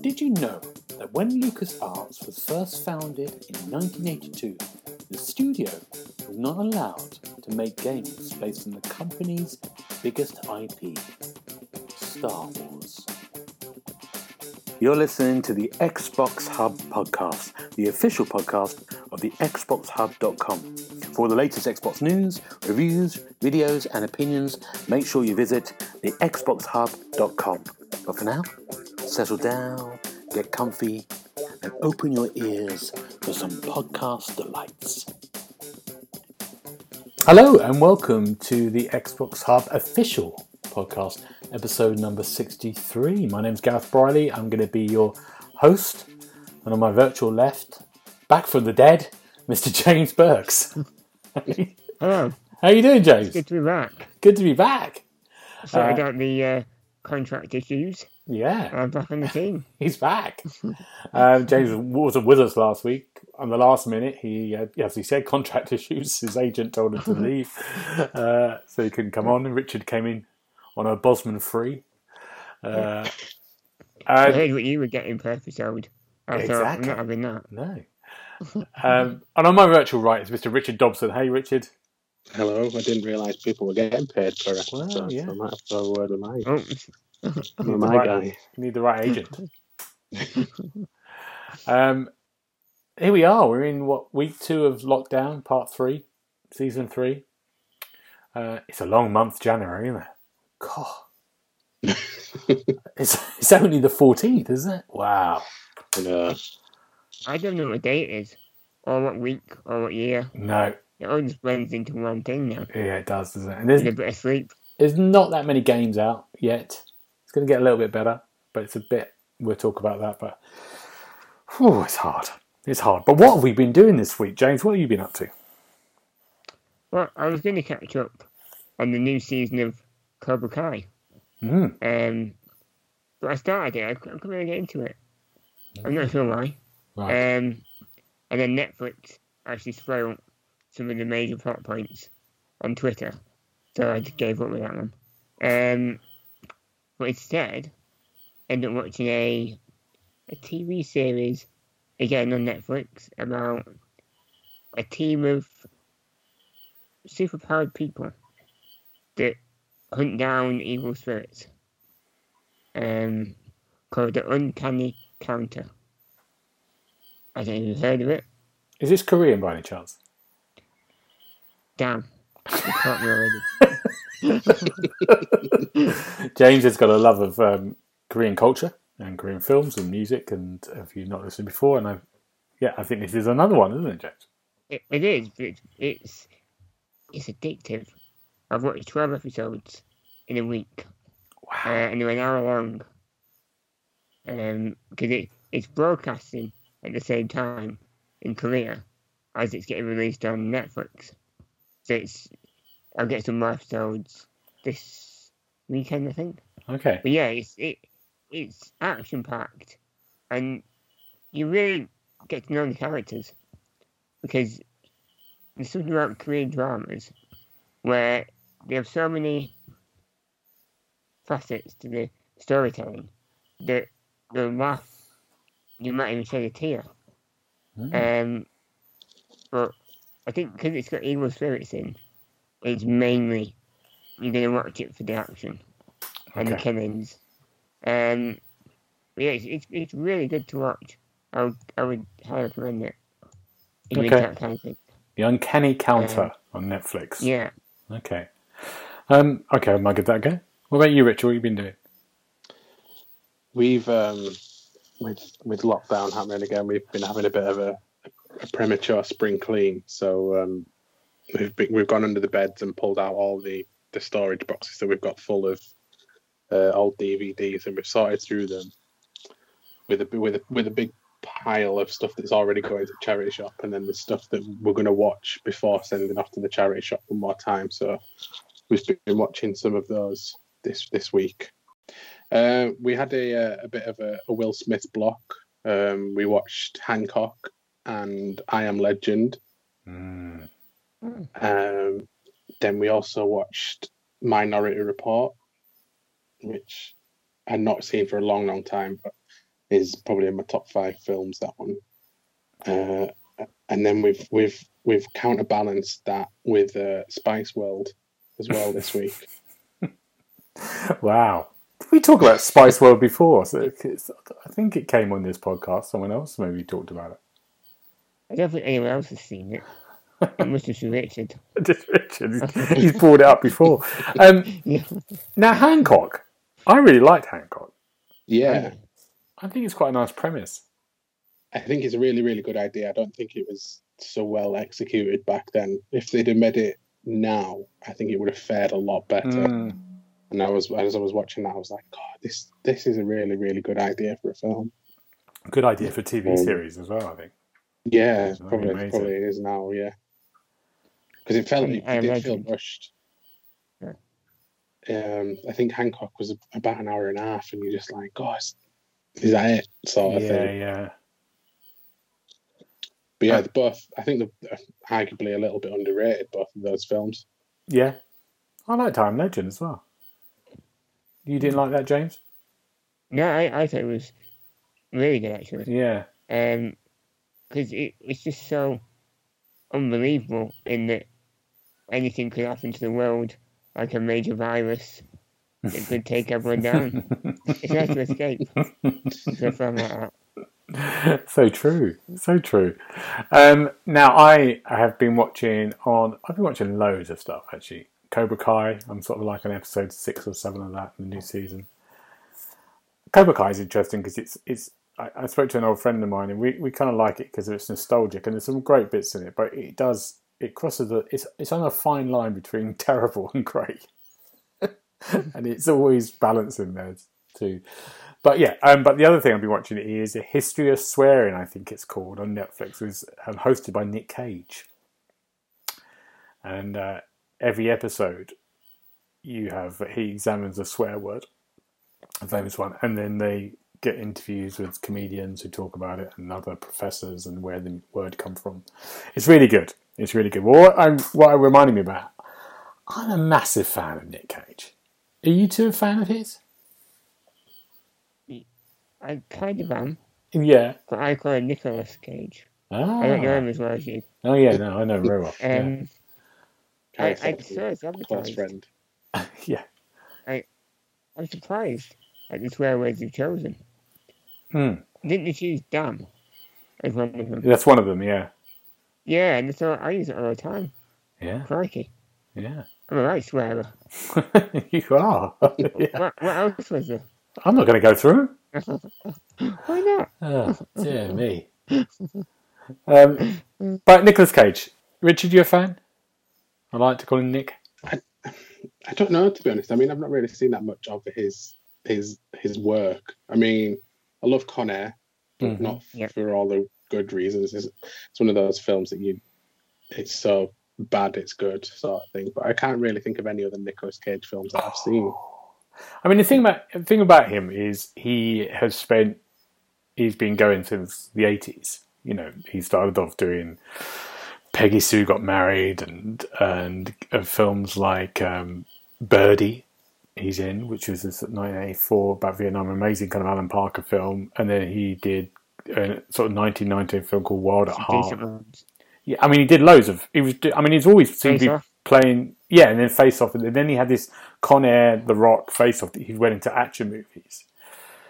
Did you know that when LucasArts was first founded in 1982, the studio was not allowed to make games based on the company's biggest IP, Star Wars? You're listening to the Xbox Hub podcast, the official podcast of the XboxHub.com. For the latest Xbox news, reviews, videos, and opinions, make sure you visit the XboxHub.com. But for now, settle down, get comfy, and open your ears for some podcast delights. Hello, and welcome to the Xbox Hub official podcast, episode number 63. My name's Gareth Briley. I'm going to be your host, and on my virtual left, back from the dead, Mr. James Burks. Hello. How you doing, James? Good to be back. Good to be back. Sorry Uh, about the uh, contract issues. Yeah, I'm back on the team. he's back. um, James wasn't with us last week. On the last minute, he, uh, as he said, contract issues. His agent told him to leave, uh, so he couldn't come on. And Richard came in on a Bosman free. Uh, I heard what you were getting per episode. I thought, I'm Exactly. not having that. no. Um, and on my virtual right is Mr. Richard Dobson. Hey, Richard. Hello, I didn't realise people were getting paid per episode, Well, yeah. so I might have to have a word with my, Oh, with my Right. guy. Need the right agent. um, here we are. We're in what week two of lockdown, part three, season three. Uh, it's a long month, January, isn't it? God, it's it's only the fourteenth, isn't it? Wow. And, uh, I don't know what day it is, or what week, or what year. No, It all just blends into one thing now. yeah, it does, doesn't it? And With a bit of sleep. there's not that many games out yet. It's going to get a little bit better, but it's a bit. We'll talk about that, but oh, it's hard. It's hard. But what have we been doing this week, James? What have you been up to? Well, I was going to catch up on the new season of Cobra Kai. Mm. Um, but I started it. I couldn't really get into it. I'm not sure why. Right. Um, and then Netflix actually spoiled some of the major plot points on Twitter, so I just gave up with that one. Um, but instead, ended up watching a a TV series again on Netflix about a team of superpowered people that hunt down evil spirits. Um, called the Uncanny Counter. I don't heard of it. Is this Korean by any chance? Damn. You caught me already. James has got a love of um, Korean culture and Korean films and music. And if you've not listened before, and I, yeah, I think this is another one, isn't it, James? It, it is, but it's, it's it's addictive. I've watched twelve episodes in a week, uh, and they're an hour long. Um, because it it's broadcasting at the same time in Korea as it's getting released on Netflix. So it's I'll get some more episodes this weekend, I think. Okay. But yeah, it's it it's action packed, and you really get to know the characters because there's something about Korean dramas where they have so many facets to the storytelling that the laugh you might even shed a tear. Mm. Um, but I think because it's got evil spirits in, it's mainly you're gonna watch it for the action and the Okay. killings. Um, but yeah, it's, it's it's really good to watch. I would I would highly recommend it. If you're into Okay. that kind of thing. The Uncanny Counter on Netflix. Yeah. Okay. Um, okay, I might give that a go. What about you, Richard? What have you been doing? we've, um, with, with lockdown happening again, we've been having a bit of a, a premature spring clean. So um, we've, been, we've gone under the beds and pulled out all the, the storage boxes that we've got full of uh, old DVDs and we've sorted through them with a, with, a, with a big pile of stuff that's already going to charity shop and then the stuff that we're going to watch before sending off to the charity shop one more time. So we've been watching some of those this this week. Uh, we had a, uh, a bit of a, a will smith block. Um, we watched hancock and i am legend Mm. um, then we also watched Minority Report, which I'd not seen for a long, long time, but is probably in my top five films. That one, uh, and then we've we've we've counterbalanced that with uh, Spice World as well this week. Wow. Did we talked about Spice World before? So it's, I think it came on this podcast. Someone else maybe talked about it. I don't think anyone else has seen it. It must have been Richard. Just Richard, he's- he's brought it up before. Um, Yeah. now, Hancock. I really liked Hancock. Yeah, I think it's quite a nice premise. I think it's a really, really good idea. I don't think it was so well executed back then. If they'd have made it now, I think it would have fared a lot better. Mm. And I was, as I was watching that, I was like, God, this this is a really, really good idea for a film. Good idea for a TV Um, series as well, I think. Yeah, It's probably, amazing. probably it is now. Yeah, because it felt I- it, I did feel imagine. rushed. Um, I think Hancock was about an hour and a half, and you're just like, gosh, is that it? Sort of Yeah, thing. yeah. But yeah, they're both. I think they're arguably a little bit underrated. Both of those films. Yeah. I like Time Legend as well. You didn't like that, James? No, I, I thought it was really good actually. Yeah. Um, because it, was just so unbelievable in that anything could happen to the world, like a major virus that could take everyone down. It's nice to escape. So I found that out. so true, so true. Um, now I have been watching on. I've been watching loads of stuff actually. Cobra Kai. I'm sort of like on episode six or seven of that in the new season. Cobra Kai is interesting because it's it's. I, I spoke to an old friend of mine and we, we kind of like it because it's nostalgic and there's some great bits in it, but it does it crosses the it's it's on a fine line between terrible and great, and it's always balancing there too. But yeah, um, but the other thing I've been watching is a history of swearing. I think it's called on Netflix. It was um, hosted by Nick Cage, and uh, every episode you have he examines a swear word, a famous one, and then they get interviews with comedians who talk about it and other professors and where the word come from. It's really good. It's really good. Well, what I what it reminded me about, I'm a massive fan of Nick Cage. Are you two a fan of his? I kind of am, Yeah. but I call him Nicholas Cage. Ah. I don't know him as well as you. Oh yeah, no, I know him very well. Yeah. Um, I, I Kind of saw his close advertised. friend. yeah. I, I'm surprised at the swear words you've chosen. Hmm. Didn't you choose dumb? as one of them? That's one of them. Yeah. Yeah, and so I use it all the time. Yeah. Crikey. Yeah. I'm a right swearer. you are. Yeah. What, what else was there? I'm not going to go through. Why not? Oh, dear me. Um, but Nicholas Cage, Richard, you a fan? I like to call him Nick. I don't know to be honest. I mean, I've not really seen that much of his his his work. I mean, I love Con Air, but Mhm. not f- Yeah. for all the good reasons. It's, it's one of those films that you, it's so bad it's good sort of thing. But I can't really think of any other Nicolas Cage films that I've seen. I mean, the thing about the thing about him is he has spent. He's been going since the eighties. You know, he started off doing Peggy Sue got married, and and uh, films like um, Birdie. He's in, which was this 1984 about Vietnam, amazing kind of Alan Parker film, and then he did a sort of 1990 film called Wild at Heart. Yeah, I mean, he did loads of. He was. I mean, he's always seemed to be playing. Yeah, and then Face Off, and then he had this Con Air, The Rock, Face Off. He went into action movies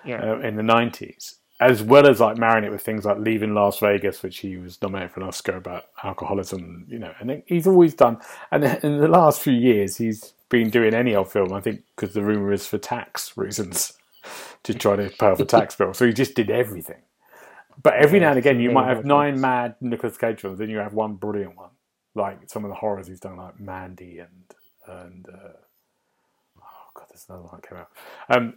Yeah. uh, in the nineties, as well as like marrying it with things like Leaving Las Vegas, which he was nominated for an Oscar about alcoholism. You know, and he's always done. And in the last few years, he's been doing any old film. I think because the rumor is for tax reasons to try to pay off a tax bill. So he just did everything. But every Yeah, now and again, you might have nine mad Nicolas Cage films, then you have one brilliant one, like some of the horrors he's done, like Mandy and and uh, oh god, there's another one that came out. Um,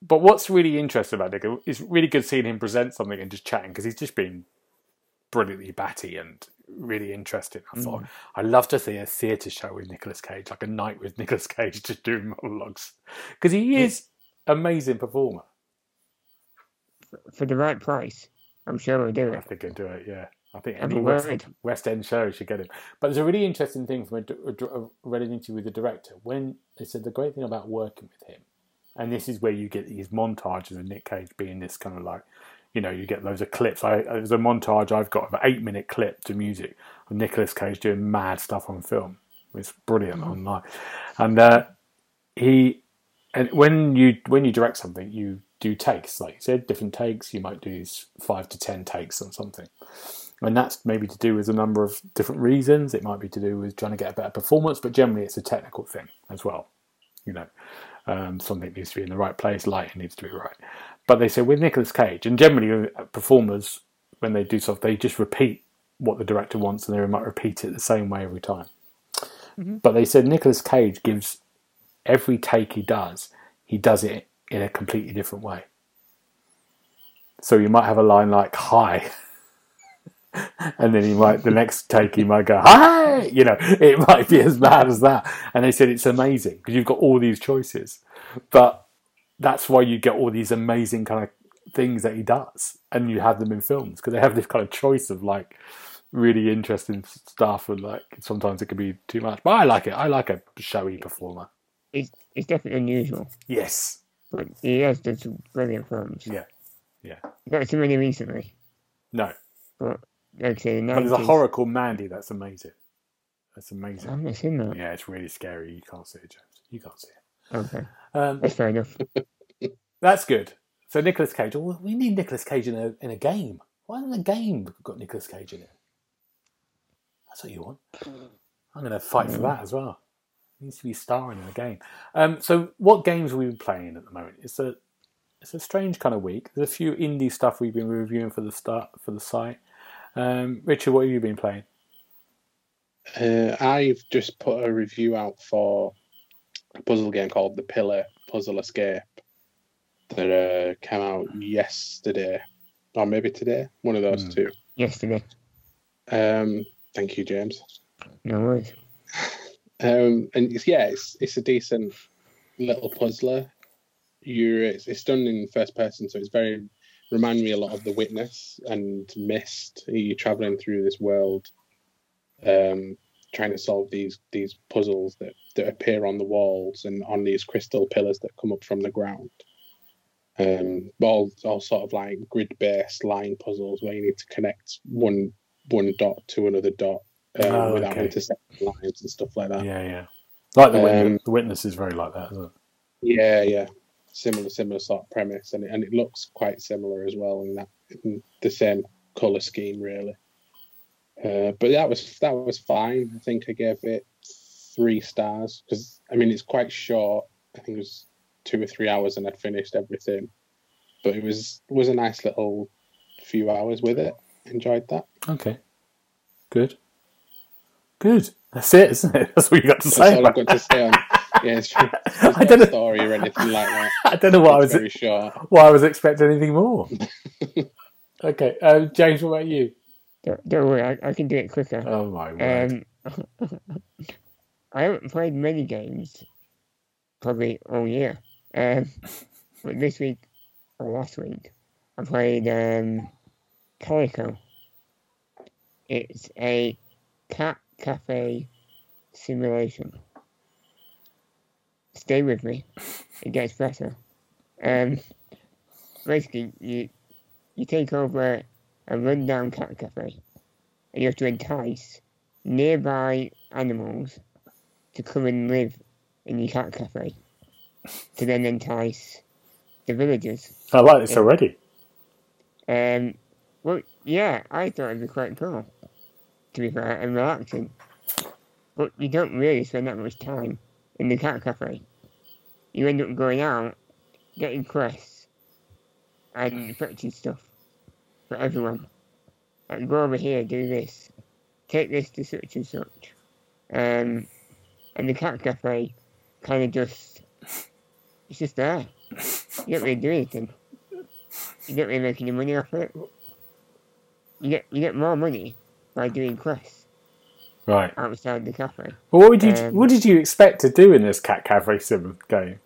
but what's really interesting about Nick is really good seeing him present something and just chatting because he's just been brilliantly batty and really interesting. I thought mm. I'd love to see a theatre show with Nicolas Cage, like a night with Nicolas Cage to do monologues because he is amazing performer. For the right price, I'm sure we'll do it. I think I'd do it. Yeah, I think any West. West End show should get him. But there's a really interesting thing from a, a a- read an interview with the director when they said the great thing about working with him, and this is where you get these montages of Nick Cage being this kind of like, you know, you get loads of clips. I, there's a montage I've got of an eight minute clip to music of Nicolas Cage doing mad stuff on film. It's brilliant online, and uh, he and when you when you direct something, you do takes, like you said, different takes. You might do five to ten takes on something, and that's maybe to do with a number of different reasons. It might be to do with trying to get a better performance, but generally it's a technical thing as well. You know, um, something needs to be in the right place, lighting needs to be right. But they say with Nicolas Cage, and generally uh, performers when they do stuff, they just repeat what the director wants, and they might repeat it the same way every time. But they said Nicolas Cage gives every take he does, he does it in a completely different way. So you might have a line like "Hi," and then he might the next take he might go "Hi," you know, it might be as bad as that. And they said it's amazing because you've got all these choices, but that's why you get all these amazing kind of things that he does, and you have them in films because they have this kind of choice of like really interesting stuff, and like sometimes it can be too much. But I like it. I like a showy performer. It's, it's definitely unusual, Yes. but he has done some brilliant films. Yeah. Yeah. Not too many recently, No. but like I say, the But there's a horror called Mandy. That's amazing. That's amazing. I haven't seen that. Yeah, it's really scary. You can't see it, James. You can't see it. Okay, Um, that's fair enough. that's good. So Nicolas Cage. Well, we need Nicolas Cage in a in a game. Why isn't a game got Nicolas Cage in it? That's what you want. I'm going to fight for that as well. He needs to be starring in a game. Um, so, what games have we been playing at the moment? It's a it's a strange kind of week. There's a few indie stuff we've been reviewing for the start for the site. Um, Richard, what have you been playing? Uh, I've just put a review out for a puzzle game called The Pillar Puzzle Escape that uh, came out yesterday, or maybe today, one of those Hmm. two. Yesterday, Um, thank you, James. no worries. Um, and it's, yeah, it's it's a decent little puzzler. You're it's, it's done in first person, so it's very remind me a lot of The Witness and Myst. You're traveling through this world, um, trying to solve these these puzzles that that appear on the walls and on these crystal pillars that come up from the ground. Um, all all sort of like grid based line puzzles where you need to connect one one dot to another dot um, Oh, without okay. intersecting lines and stuff like that. Yeah, yeah. Like the Um, witness. The witness is very like that, isn't it? Yeah, yeah. Similar, similar sort of premise, and it, and it looks quite similar as well in that in the same color scheme, really. Uh, but that was that was fine. I think I gave it three stars because I mean it's quite short. I think it was two or three hours, and I'd finished everything. But it was was a nice little few hours with it. Enjoyed that. Okay. Good. Good. That's it, isn't it? That's what you got to That's say. all I've got to say on. Yeah, it's, there's I don't know. story or anything like that. I don't know what I was. very short. Why I was expecting anything more. okay, uh, James. What about you? Don't, don't worry, I, I can do it quicker. Oh my word! Um, I haven't played many games, probably all year. Um, but this week or last week, I played um, Calico. It's a cat cafe simulation. Stay with me; it gets better. Um, basically, you you take over a rundown cat cafe, and you have to entice nearby animals to come and live in your cat cafe to then entice the villagers. I like this yeah. already. Um, well, yeah, I thought it'd be quite cool, to be fair, and relaxing. But you don't really spend that much time in the cat cafe. You end up going out, getting quests, and fetching stuff for everyone. Like, go over here, do this, take this to such and such. Um, and the cat cafe kind of just, it's just there. You don't really do anything. You don't really make any money off it. You get you get more money by doing quests Right. outside the cafe. Well, what would you Um, What did you expect to do in this cat cafe sim game?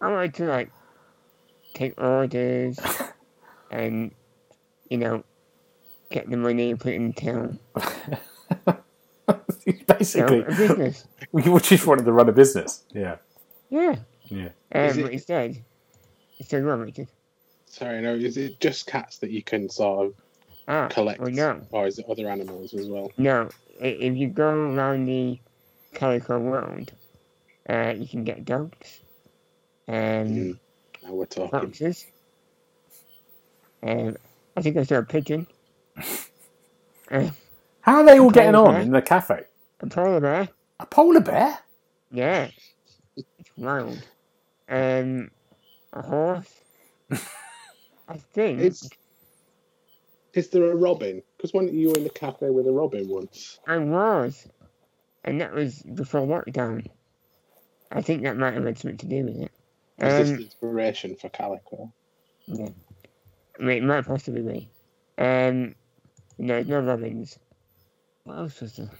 I wanted to like take orders and you know get the money and put it in the town. So, Basically, a business. you just wanted to run a business. Yeah, Yeah. yeah. Um, Is it- but instead, instead, what, Richard? Sorry, no, is it just cats that you can sort of Ah, collect, well, no. or is it other animals as well? No, if you go around the Calico world, uh, you can get dogs, um, Mm, now we're talking. foxes, um, I think I saw a pigeon, uh, How are they all getting on Okay. in the cafe? a polar bear, A polar bear? yeah, it's wild, um, a horse, I think, It's is there a robin? Because when you were in the cafe with a robin once, I was, and that was before lockdown. I think that might have had something to do with it. is this Um, the inspiration for Calico? Yeah. I mean, it might possibly be. Um, no, no robins. What else was there?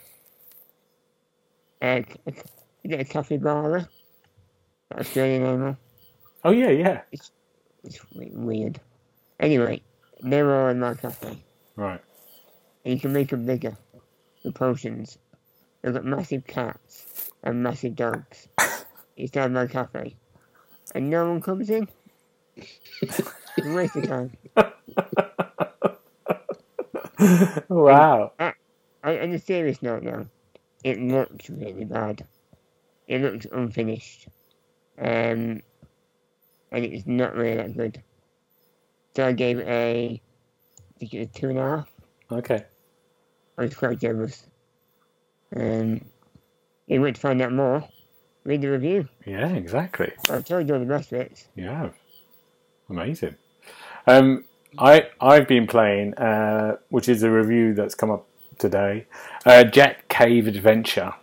Uh, you get a capybara. Australian animal. Oh yeah, yeah. It's we- weird. Anyway, they were all in my cafe. Right. And you can make them bigger. The potions. They've got massive cats and massive dogs inside my cafe. And no one comes in. it's a waste of time. Wow. On on a serious note, though, it looks really bad. It looks unfinished, um, and it's not really that good. So I gave it a, I think it was two and a half. Okay. I was quite generous. Um, you want to find out more, read the review. Yeah, exactly. I've told you all the best bits. You have. Amazing. Um, I I've been playing, uh, which is a review that's come up today, uh, Jet Cave Adventure,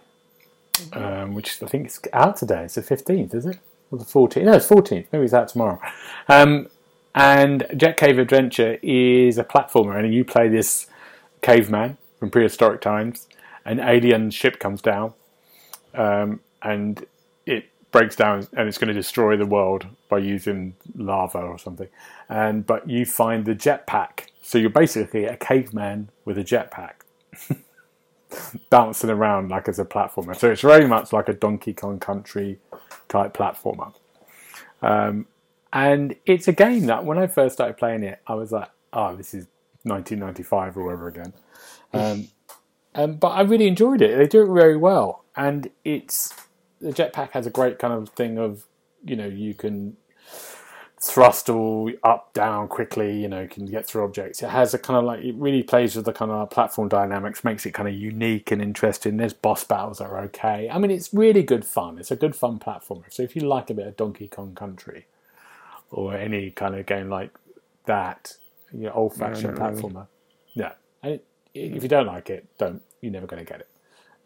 um, which I think is out today. It's the fifteenth, is it? Or the fourteenth? No, it's fourteenth. Maybe it's out tomorrow. Um, and Jet Cave Adventure is a platformer, and you play this caveman from prehistoric times. An alien ship comes down, um, and breaks down and it's going to destroy the world by using lava or something. And but you find the jetpack, so you're basically a caveman with a jetpack, bouncing around like as a platformer. So it's very much like a Donkey Kong Country type platformer. Um, and it's a game that when I first started playing it, I was like, "Oh, this is 1995 all over again." Um, um, but I really enjoyed it. They do it very well, and it's the jetpack has a great kind of thing of you know you can thrust all up down quickly you know you can get through objects. It has a kind of like it really plays with the kind of platform dynamics makes it kind of unique and interesting. There's boss battles that are okay. I mean it's really good fun. It's a good fun platformer so if you like a bit of donkey kong country or any kind of game like that you know, old fashioned No, not really. platformer yeah. And if you don't like it don't you're never going to get it.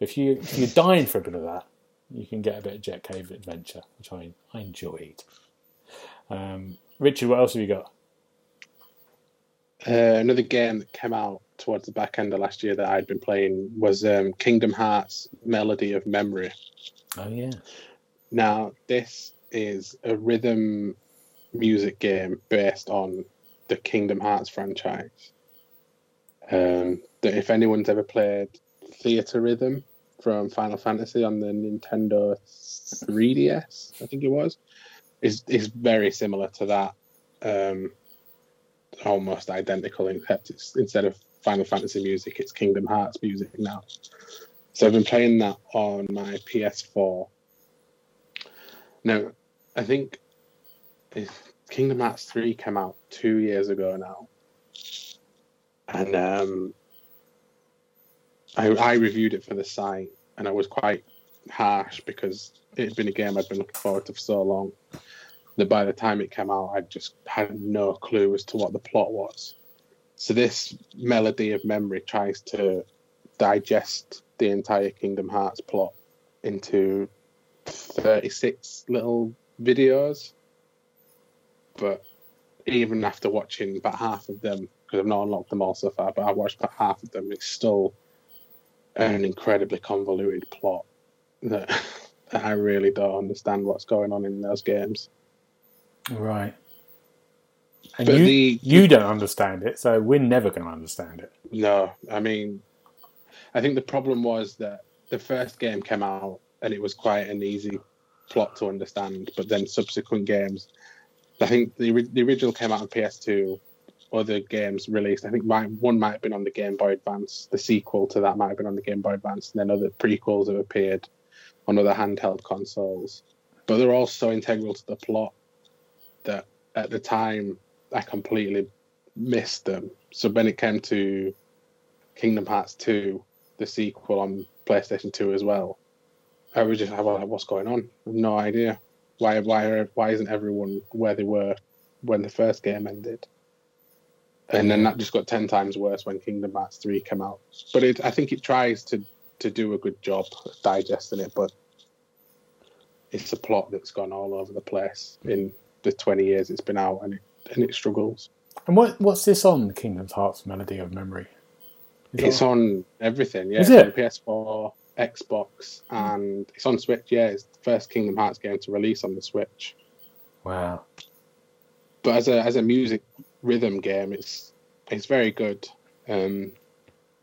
If you if you're dying for a bit of that you can get a bit of Jet Cave Adventure, which I I enjoyed. Um, Richard, what else have you got? Uh, another game that came out towards the back end of last year that I'd been playing was um, Kingdom Hearts Melody of Memory. Oh yeah, Now, this is a rhythm music game based on the Kingdom Hearts franchise. Um, that if anyone's ever played Theatrhythm from Final Fantasy on the Nintendo 3DS, I think it was, is is very similar to that. Um, almost identical, except it's instead of Final Fantasy music, it's Kingdom Hearts music now. So I've been playing that on my PS4. Now, I think if Kingdom Hearts 3 came out two years ago now. And um, I, I reviewed it for the site and I was quite harsh because it had been a game I'd been looking forward to for so long that by the time it came out, I just had no clue as to what the plot was. So this melody of memory tries to digest the entire Kingdom Hearts plot into 36 little videos. But even after watching about half of them, because I've not unlocked them all so far, but I've watched about half of them, it's still an incredibly convoluted plot that, that I really don't understand what's going on in those games. right. And But you, the- you don't understand it, so we're never going to understand it. No, I mean, I think the problem was that the first game came out and it was quite an easy plot to understand, but then subsequent games, I think the the original came out on PS2. Other games released, I think one might have been on the Game Boy Advance. The sequel to that might have been on the Game Boy Advance, and then other prequels have appeared on other handheld consoles. But they're all so integral to the plot that at the time I completely missed them. So when it came to Kingdom Hearts 2, the sequel on PlayStation 2 as well, I was just like, what's going on? No idea. Why, why, why isn't everyone where they were when the first game ended? And then that just got 10 times worse when Kingdom Hearts 3 came out. But it, I think it tries to, to do a good job of digesting it, but it's a plot that's gone all over the place in the 20 years it's been out and it, and it struggles. And what what's this on Kingdom Hearts Melody of Memory? Is It's that- on everything, yeah. Is it? on PS4, Xbox, and it's on Switch. Yeah, it's the first Kingdom Hearts game to release on the Switch. Wow. But as a as a music rhythm game, it's it's very good. Um,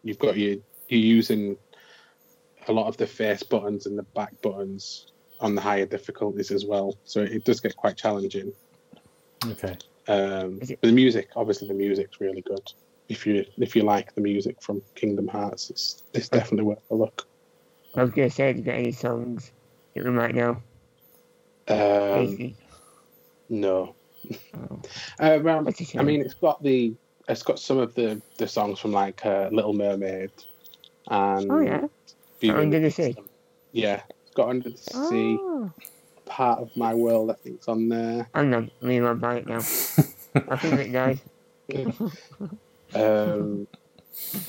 you've got your you're using a lot of the face buttons and the back buttons on the higher difficulties as well, so it does get quite challenging. Okay. Um, it- but the music, obviously, the music's really good. If you if you like the music from Kingdom Hearts, it's it's definitely worth a look. I was gonna say, have you got any songs that we might know? Um, no. Oh, Uh, well, that's a shame. I mean, it's got the it's got some of the the songs from like uh, Little Mermaid and oh yeah. Beauty Under the. Sea. Yeah, it's got Under the Sea. Oh, Part of My World, I think, is on there. hang on, let me run by it now. I think it died. Um,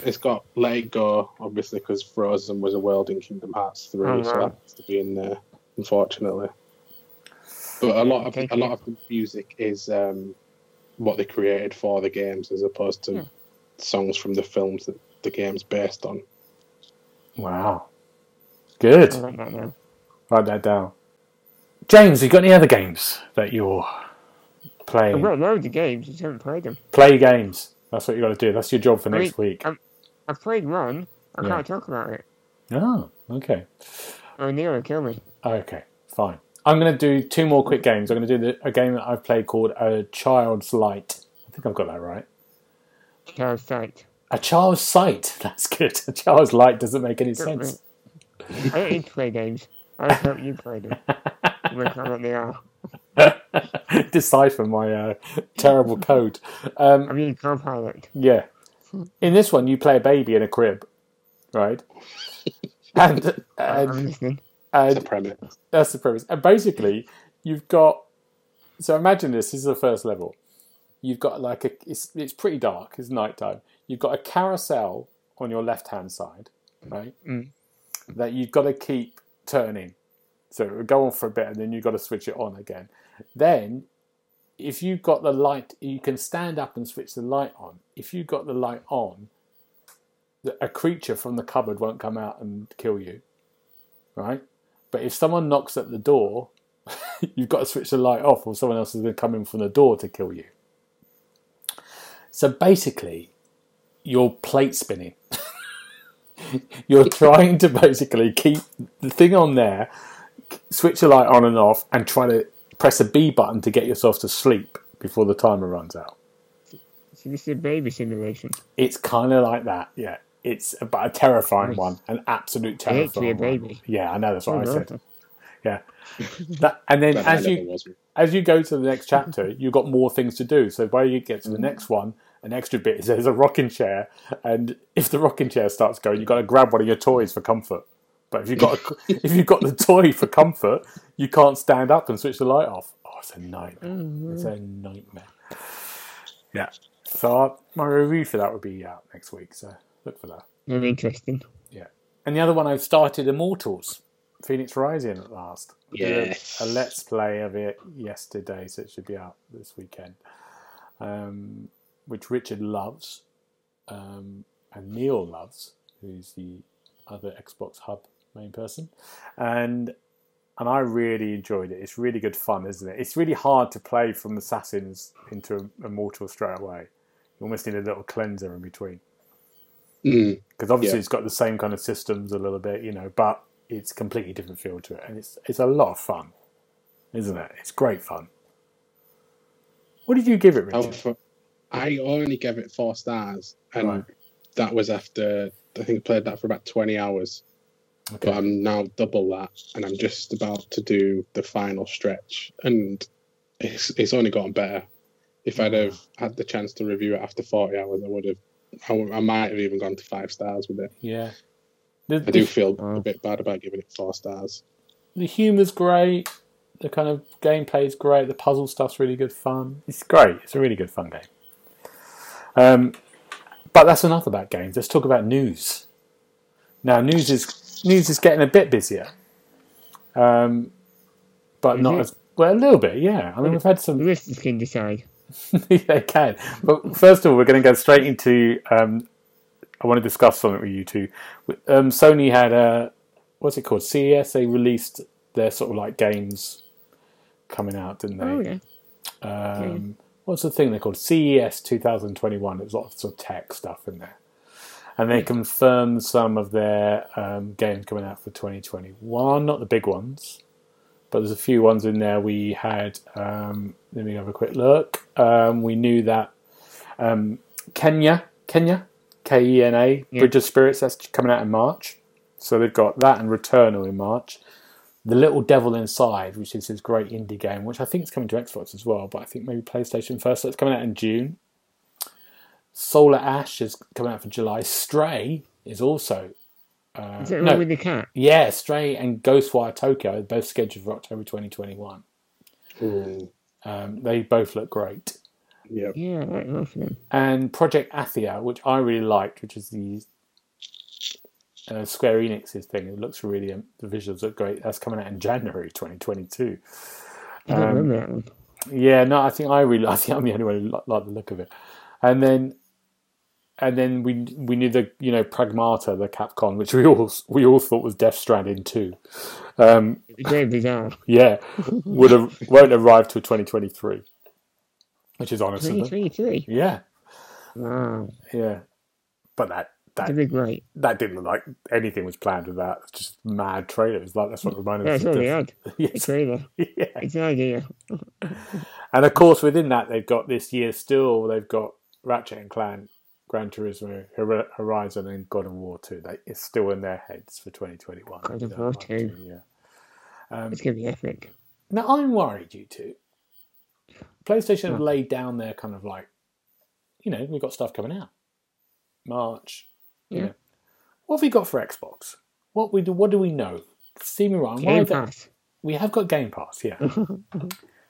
it's got Let It Go, obviously, because Frozen was a world in Kingdom Hearts three, Oh, so wow. that has to be in there, unfortunately. But a lot of Thank a lot of the music is um, what they created for the games, as opposed to Yeah. songs from the films that the game's based on. Wow. Good. I like that now. Write that down. James, you got any other games that you're playing? I've playing? got loads of games, just haven't played them. Play games. That's what you got to do. That's your job for I next mean, week. I'm- I've played one. I Yeah. can't talk about it. Oh, okay. Oh, Neil kill me. Okay, fine. I'm going to do two more quick games. I'm going to do the, a game that I've played called A Child's Light. I think I've got that right. Child's Sight. A Child's Sight. That's good. A Child's Light doesn't make any sense. I don't need to play games. I just hope you play them. Work out what they are. Decipher my uh, terrible code. Um, I mean, co-pilot. Yeah. In this one, you play a baby in a crib, right? And, I'm and, listening. It's premise. that's the premise. And basically, you've got. So imagine this. This is the first level. You've got like a. It's it's pretty dark. It's nighttime. You've got a carousel on your left hand side, right? Mm. That you've got to keep turning. So it will go on for a bit, and then you've got to switch it on again. Then, if you've got the light, you can stand up and switch the light on. If you've got the light on, a creature from the cupboard won't come out and kill you, right? But if someone knocks at the door, you've got to switch the light off, or someone else is going to come in from the door to kill you. So basically, you're plate spinning. you're trying to basically keep the thing on there, switch the light on and off, and try to press a B button to get yourself to sleep before the timer runs out. So this is a baby simulation. It's kind of like that, yeah. It's about a terrifying Nice. one, an absolute I hate to terrifying a one. baby. Yeah, I know that's what Oh, I no. said. Yeah, that, and then as you as you go to the next chapter, you've got more things to do. So by you get to the next one, an extra bit is there's a rocking chair, and if the rocking chair starts going, you've got to grab one of your toys for comfort. But if you've got a, if you've got the toy for comfort, you can't stand up and switch the light off. Oh, it's a nightmare. It's a nightmare. Yeah. So uh, my review for that would be out next week. So look for that. Very interesting. Yeah. And the other one I've started Immortals, Phoenix Rising at last. Did a- A, let's play of it yesterday, so it should be out this weekend. Um, which Richard loves, um, and Neil loves, who's the other Xbox Hub main person. And and I really enjoyed it. It's really good fun, isn't it? It's really hard to play from Assassins into Immortal straight away. You almost need a little cleanser in between Mm. because obviously Yeah. it's got the same kind of systems a little bit, you know, but it's completely different feel to it, and it's it's a lot of fun, isn't it? It's great fun. What did you give it, I, Richard? I only gave it four stars, and Right. that was after I think I played that for about twenty hours. Okay. But I'm now double that, and I'm just about to do the final stretch, and it's it's only gotten better. If I'd have had the chance to review it after 40 hours, I would have. I, w- I might have even gone to five stars with it. Yeah. The, I the, do feel Wow. a bit bad about giving it four stars. the humor's great. The kind of gameplay's great. The puzzle stuff's really good fun. It's great. It's a really good fun game. Um, but that's enough about games. Let's talk about news. Now, news is news is getting a bit busier, um, but Is not as well. A little bit, yeah. I mean, we've had The some. listeners can decide. they can. But first of all, we're going to go straight into. Um, I want to discuss something with you two. Um, Sony had a what's it called? CES. They released their sort of like games coming out, didn't they? Oh yeah. Um, what's the thing they called? CES 2021. It was lots of tech stuff in there. And they confirmed some of their um, games coming out for 2021. Not the big ones, but there's a few ones in there. We had, um, let me have a quick look. Um, we knew that um, Kena, Kena, K E N A, Yeah. Bridge of Spirits, that's coming out in March. So they've got that and Returnal in March. The Little Devil Inside, which is his great indie game, which I think is coming to Xbox as well, but I think maybe PlayStation first. So it's coming out in June. Solar Ash is coming out for July. Stray is also. Uh, Is that the no, with the cat? yeah, Stray and Ghostwire Tokyo are both scheduled for October 2021. Mm, Um, they both look great. yeah. Yeah, I like both. And Project Athia, which I really liked, which is the uh, Square Enix's thing. It looks really, um, the visuals look great. That's coming out in January 2022. I don't Um, remember that one. Yeah, no, I think I really, I think I'm the only one who li- like the look of it. And then, and then we we knew the you know Pragmata, the Capcom, which we all we all thought was Death Stranding too. Um, yeah, would have won't arrive till 2023, which is honestly, 2023. yeah, Wow. yeah. But that That's that big wait. that didn't look like anything was planned with that. It's just mad trailers. Like that's what reminded That's us. all of they Death- had. The yes, trailer. yeah. It's an idea. And of course, within that, they've got this year still. They've got Ratchet and Clank, Gran Turismo, Hor- Horizon, and God of War 2. They, it's still in their heads for 2021. God of War 2. Yeah. Um, It's going to be epic. now I'm worried, you two. PlayStation have laid down their kind of like, you know, we've got stuff coming out, March. you Yeah. know. What have we got for Xbox? What we do? What do we know? See me wrong. Game Pass. we have got Game Pass, yeah.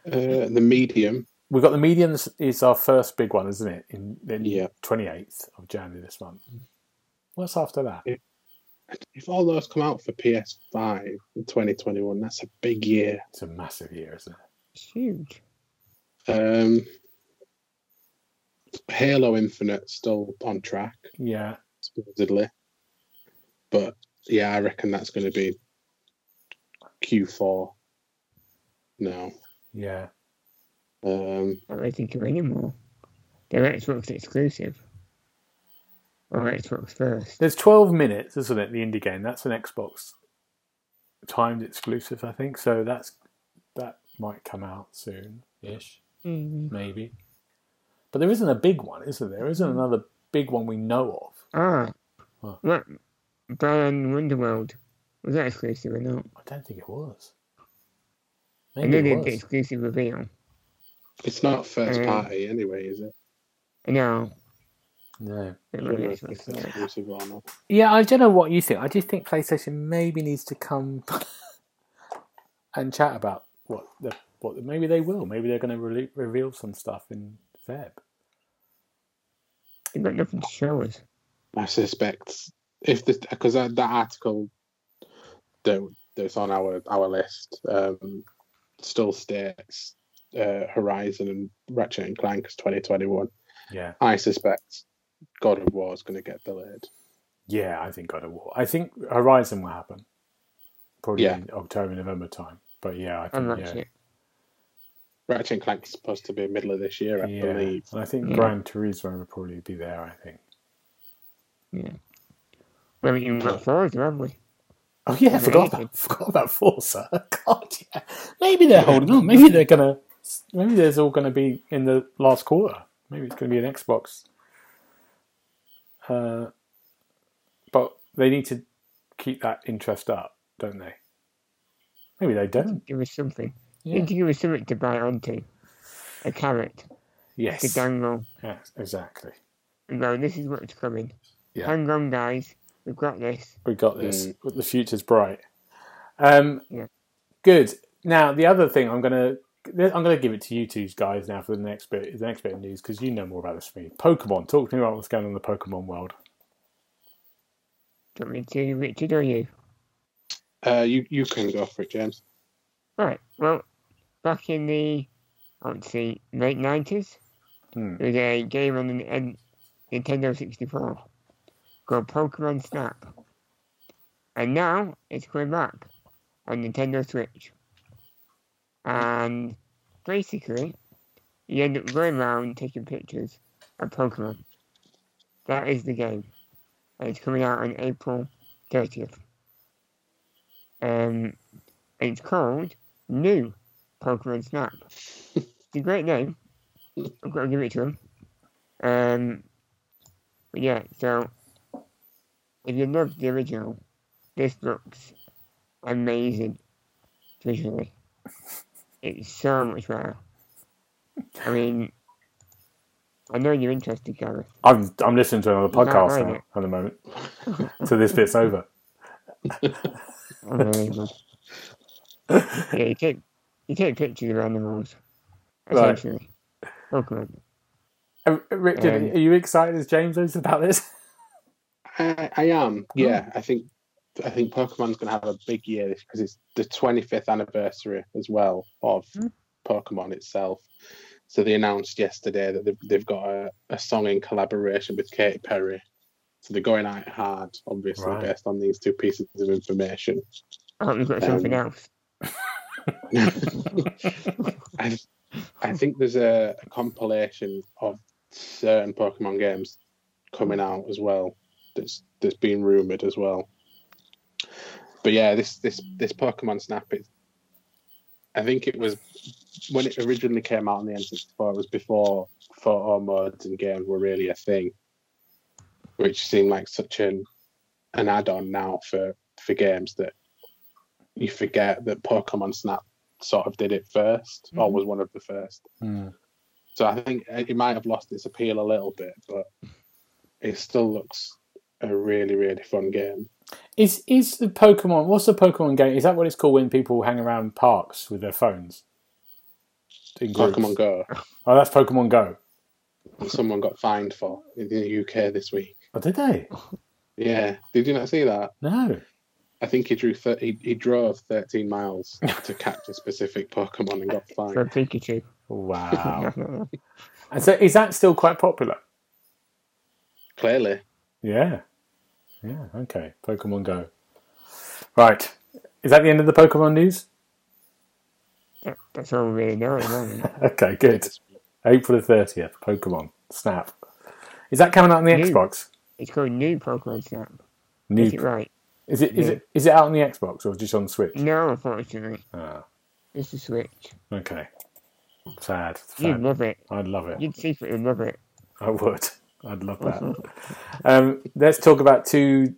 Uh, the medium, We've got the medium is- is our first big one, isn't it? In the Yeah. 28th of January this month. What's after that? if all those come out for PS5 in 2021, that's a big year. It's a massive year, isn't it? It's huge. Um, Halo Infinite still on track, Yeah, supposedly. But yeah, I reckon that's going to be Q4 now. yeah. Um, I don't think of anymore. They're Xbox exclusive. Or Xbox first. There's 12 minutes, isn't it? The indie game. That's an Xbox timed exclusive, I think. So that's that might come out soon, ish, Mm. maybe. But there isn't a big one, is there? There isn't another big one we know of. Ah. What? What? Balan Wonderworld. Was that exclusive or not? I don't think it was. And Maybe then it did the was. exclusive reveal. It's not first Um, party anyway, is it? No. No. It I was don't know if Xbox it's first. exclusive or not. Yeah, I don't know what you think. I just think PlayStation maybe needs to come and chat about what the what maybe they will. Maybe they're going to re- reveal some stuff in Feb. They've got nothing to show us. I suspect if the because that, that article that that's on our our list um, still states uh, Horizon and Ratchet and Clank as 2021. Yeah, I suspect God of War is going to get delayed. yeah. I think God of War. I think Horizon will happen. probably Yeah. in October, November time. But yeah, I think yeah, sure. Ratchet and Clank's supposed to be middle of this year, I yeah. believe. And I think Yeah. Gran Turismo will probably be there. I think. Yeah. We haven't even got Forza, have we? Oh yeah, I forgot Amazing. about forgot about Forza. God, yeah. Maybe they're holding on. Maybe they're gonna. Maybe there's all gonna be in the last quarter. Maybe it's gonna be an Xbox. Uh, but they need to keep that interest up, don't they? Maybe they don't. Give us something. Yeah. Need to give us something to bite onto. A carrot Yes. to dangle Yes, exactly. and go, this is what's coming. Yeah. Hang on, guys. We've got this. We've got this. The future's bright. Um, Yeah. Good. Now the other thing I'm gonna I'm gonna give it to you two guys now for the next bit the next bit of news because you know more about this than me. Pokemon. Talk to me about what's going on in the Pokemon world. Do you want me to, Richard, or you? Uh, you you can go for it, James. Right. Well, back in the, I would say, late 90s, Hmm. there was a game on the Nintendo 64 called Pokemon Snap. And now it's coming back on Nintendo Switch. And basically, you end up going around taking pictures of Pokemon. That is the game. And it's coming out on April 30th. Um, and it's called New Pokemon Snap. it's a great name. I've got to give it to him. Um, but yeah, so if you love the original, this looks amazing visually. It's so much better. I mean, I know you're interested, Gareth. I'm I'm listening to another podcast now it. at the moment, so this bit's over. Yeah, you take you take pictures of animals. Right. Essentially. Pokemon. Uh, Richard, Um, are you excited as James is about this? I, I am. Yeah, I think I think Pokemon's going to have a big year because it's the 25th anniversary as well of Hmm. Pokemon itself. So they announced yesterday that they've, they've got a, a song in collaboration with Katy Perry. So they're going out hard, obviously, Right. based on these two pieces of information. I hope you've got something Um, else. I, I think there's a, a compilation of certain Pokemon games coming out as well. That's that's been rumored as well. But yeah, this this this Pokemon Snap is. I think it was when it originally came out on the N64. It was before photo modes and games were really a thing, which seemed like such an an add-on now for for games that you forget that Pokemon Snap sort of did it 1st or Mhm. was one of the first. Hmm. So I think it might have lost its appeal a little bit, but it still looks a really, really fun game. Is is the Pokemon? What's the Pokemon game? Is that what it's called when people hang around parks with their phones? In? Pokemon Go, Oh, that's Pokemon Go. someone got fined for in the UK this week. Oh, did they? Yeah, did you not see that? No. I think he drew thir- he, he drove 13 miles to catch a specific Pokemon and got fined. For fined. Pikachu. Wow. and so, is that still quite popular? Clearly, Yeah. Yeah. Okay. Pokemon Go. Right. Is that the end of the Pokemon news? That- That's all we really know the. Okay. Good. April the thirtieth. Pokemon Snap. Is that coming out on the New. Xbox? It's called New Pokemon Snap. New. Is it right? Is it is Yeah. it is it out on the Xbox or just on Switch? No, unfortunately. Ah. It's a Switch. Okay. Sad. You'd love it. I'd love it. You'd secretly love it. I would. I'd love that. um, let's talk about two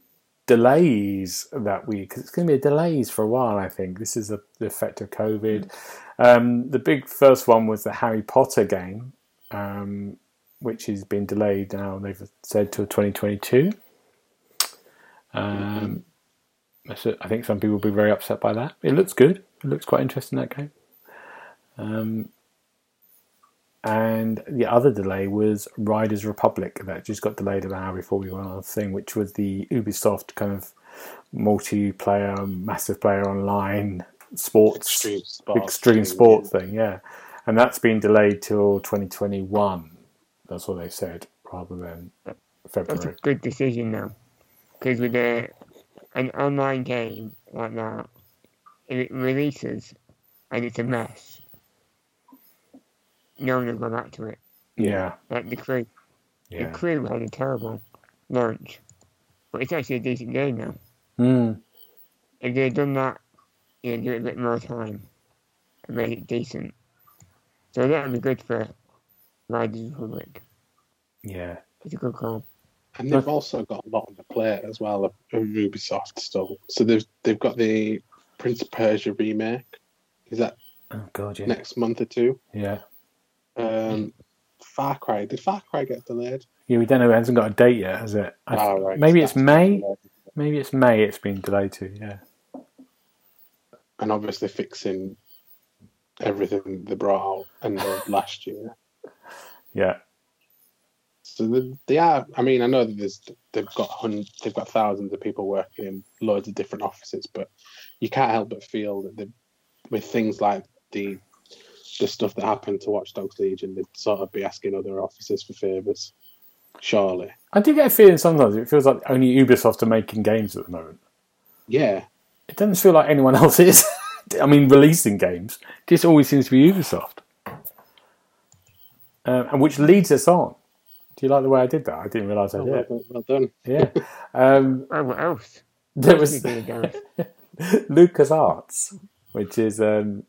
delays that week because it's going to be delays for a while. I think this is the, the effect of COVID. Um, the big first one was the Harry Potter game, um, which has been delayed now. They've said till 2022. Um, so I think some people will be very upset by that. It looks good. It looks quite interesting that game. And the other delay was Riders Republic that just got delayed an hour before we went on the thing, which was the Ubisoft kind of multiplayer, massive player online sports extreme sports. extreme thing, sports thing, yeah. And that's been delayed till 2021. That's what they said, rather than February. That's a February. good decision now. Because with a, an online game like that, if it releases and it's a mess, no one will go back to it. Yeah. Like the crew. Yeah. The crew had a terrible launch, but it's actually a decent game now. Mm. If they had done that, you know, give it a bit more time and made it decent. So that would be good for Riders Republic. Yeah. It's a good call. And they've also got a lot on the plate as well of, of Ubisoft still. So they've they've got the Prince of Persia remake. Is that Oh god, yeah. next month or two? Yeah. Um, Far Cry. Did Far Cry get delayed? Yeah, we don't know. It hasn't got a date yet, has it? I Oh, right. Maybe it's May. Maybe it's May. It's been delayed to. Yeah. And obviously fixing everything they brought out end of last year. Yeah. So they, they are. I mean, I know that there's they've got hun- they've got thousands of people working in loads of different offices, but you can't help but feel that they, with things like the the stuff that happened to Watch Dogs Legion, they'd sort of be asking other offices for favors. Surely, I do get a feeling sometimes it feels like only Ubisoft are making games at the moment. yeah. It doesn't feel like anyone else is. I mean, releasing games. It just always seems to be Ubisoft. Um, and which leads us on. Do you like the way I did that? I didn't realise I Oh, well, did. done, well done. Yeah. Um, Oh, what else? there was else did we do, Gareth? Lucas Arts, which is um,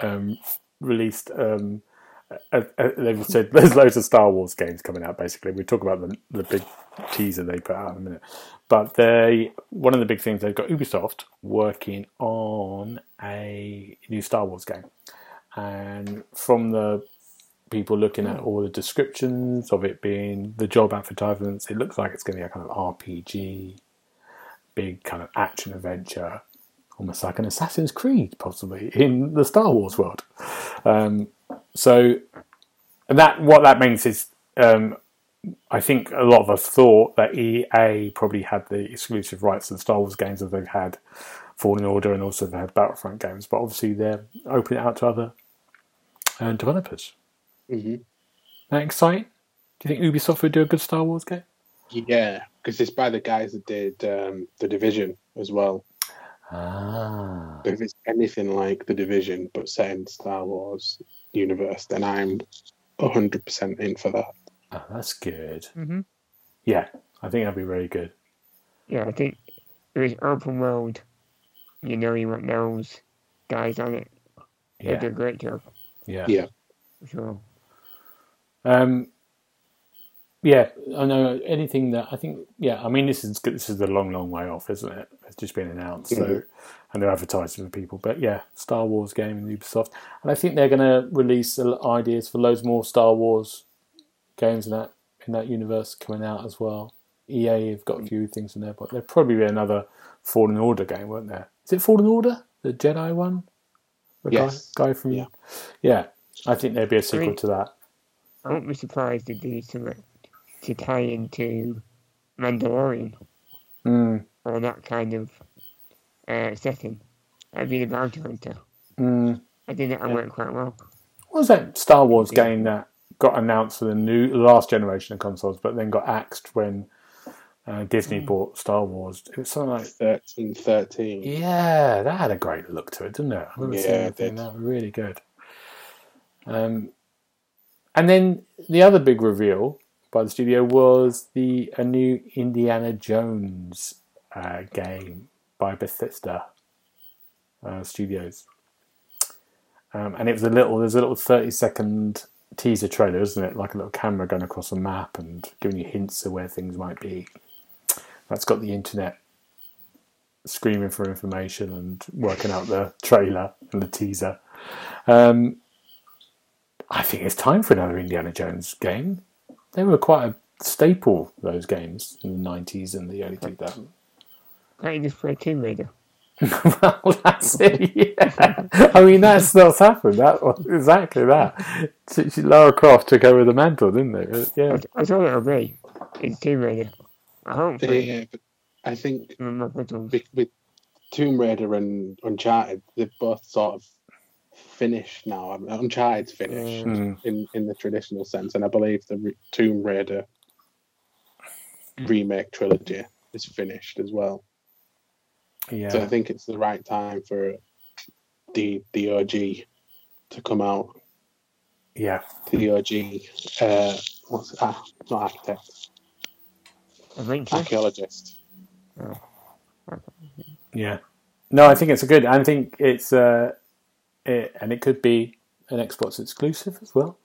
um, released. Um, they've said there's loads of Star Wars games coming out. Basically, we talk about the the big teaser they put out in a minute. But they one of the big things they've got Ubisoft working on a new Star Wars game, and from the people looking at all the descriptions of it being the job advertisements, it looks like it's going to be a kind of RPG big kind of action adventure, almost like an Assassin's Creed, possibly in the Star Wars world. Um, so, that what that means is, um, I think a lot of us thought that EA probably had the exclusive rights to the Star Wars games that they've had Fallen Order and also they had Battlefront games, but obviously they're opening it out to other uh, developers. hmm That exciting? Do you think Ubisoft would do a good Star Wars game? Yeah, because it's by the guys that did um, the Division as well. Ah, But if it's anything like the Division but set in Star Wars universe, then I'm hundred percent in for that. oh, that's good. hmm Yeah, I think that'd be very good. Yeah, I think it was open world. You know, you want those guys on it. They do Yeah, a great job, yeah. Yeah. sure. Um, yeah, I know anything that I think. Yeah, I mean this is this is a long, long way off, isn't it? It's just been announced, so Mhm. and they're advertising for people. But yeah, Star Wars game in Ubisoft, and I think they're going to release ideas for loads more Star Wars games in that in that universe coming out as well. EA have got a few things in there, but there'll probably be another Fallen Order game, won't there? Is it Fallen Order, the Jedi one? The Yes. guy, guy from Yeah. yeah. I think there'd be a sequel to that. I won't be surprised if they do something to tie into Mandalorian Mm, or that kind of uh, setting. I'd be the bounty hunter. mm. I think that would Yeah. work quite well. What was that Star Wars Yeah. game that got announced for the new the last generation of consoles, but then got axed when uh, Disney Mm. bought Star Wars? It was something like Thirteen, thirteen. yeah, that had a great look to it, didn't it? I remember Yeah, seeing it that thing. did. That was really good. Um, and then the other big reveal by the studio was the a new Indiana Jones uh, game by Bethesda uh, Studios. Um, and it was a little, there's a little 30 second teaser trailer, isn't it? Like a little camera going across a map and giving you hints of where things might be. That's got the internet screaming for information and working out the trailer and the teaser. Um, I think it's time for another Indiana Jones game. They were quite a staple, those games, in the 90s and the early 2000s. Can't just play Tomb Raider? well, that's it. Yeah. I mean, that's what's happened. That was exactly that. She- she- Lara Croft took over the mantle, didn't they? Yeah. That's, that's all it'll be. It's Tomb Raider. I hope for Yeah, but I think with, with Tomb Raider and Uncharted, they've both sort of finished now. I mean, Uncharted's finished Yeah. Mm. in, in the traditional sense, and I believe the re- Tomb Raider remake trilogy is finished as well. Yeah. So I think it's the right time for the the OG to come out. Yeah. The OG, uh, what's ah, not architect, Adventure. archaeologist. Yeah. No, I think it's a good. I think it's uh, it, and it could be an Xbox exclusive as well.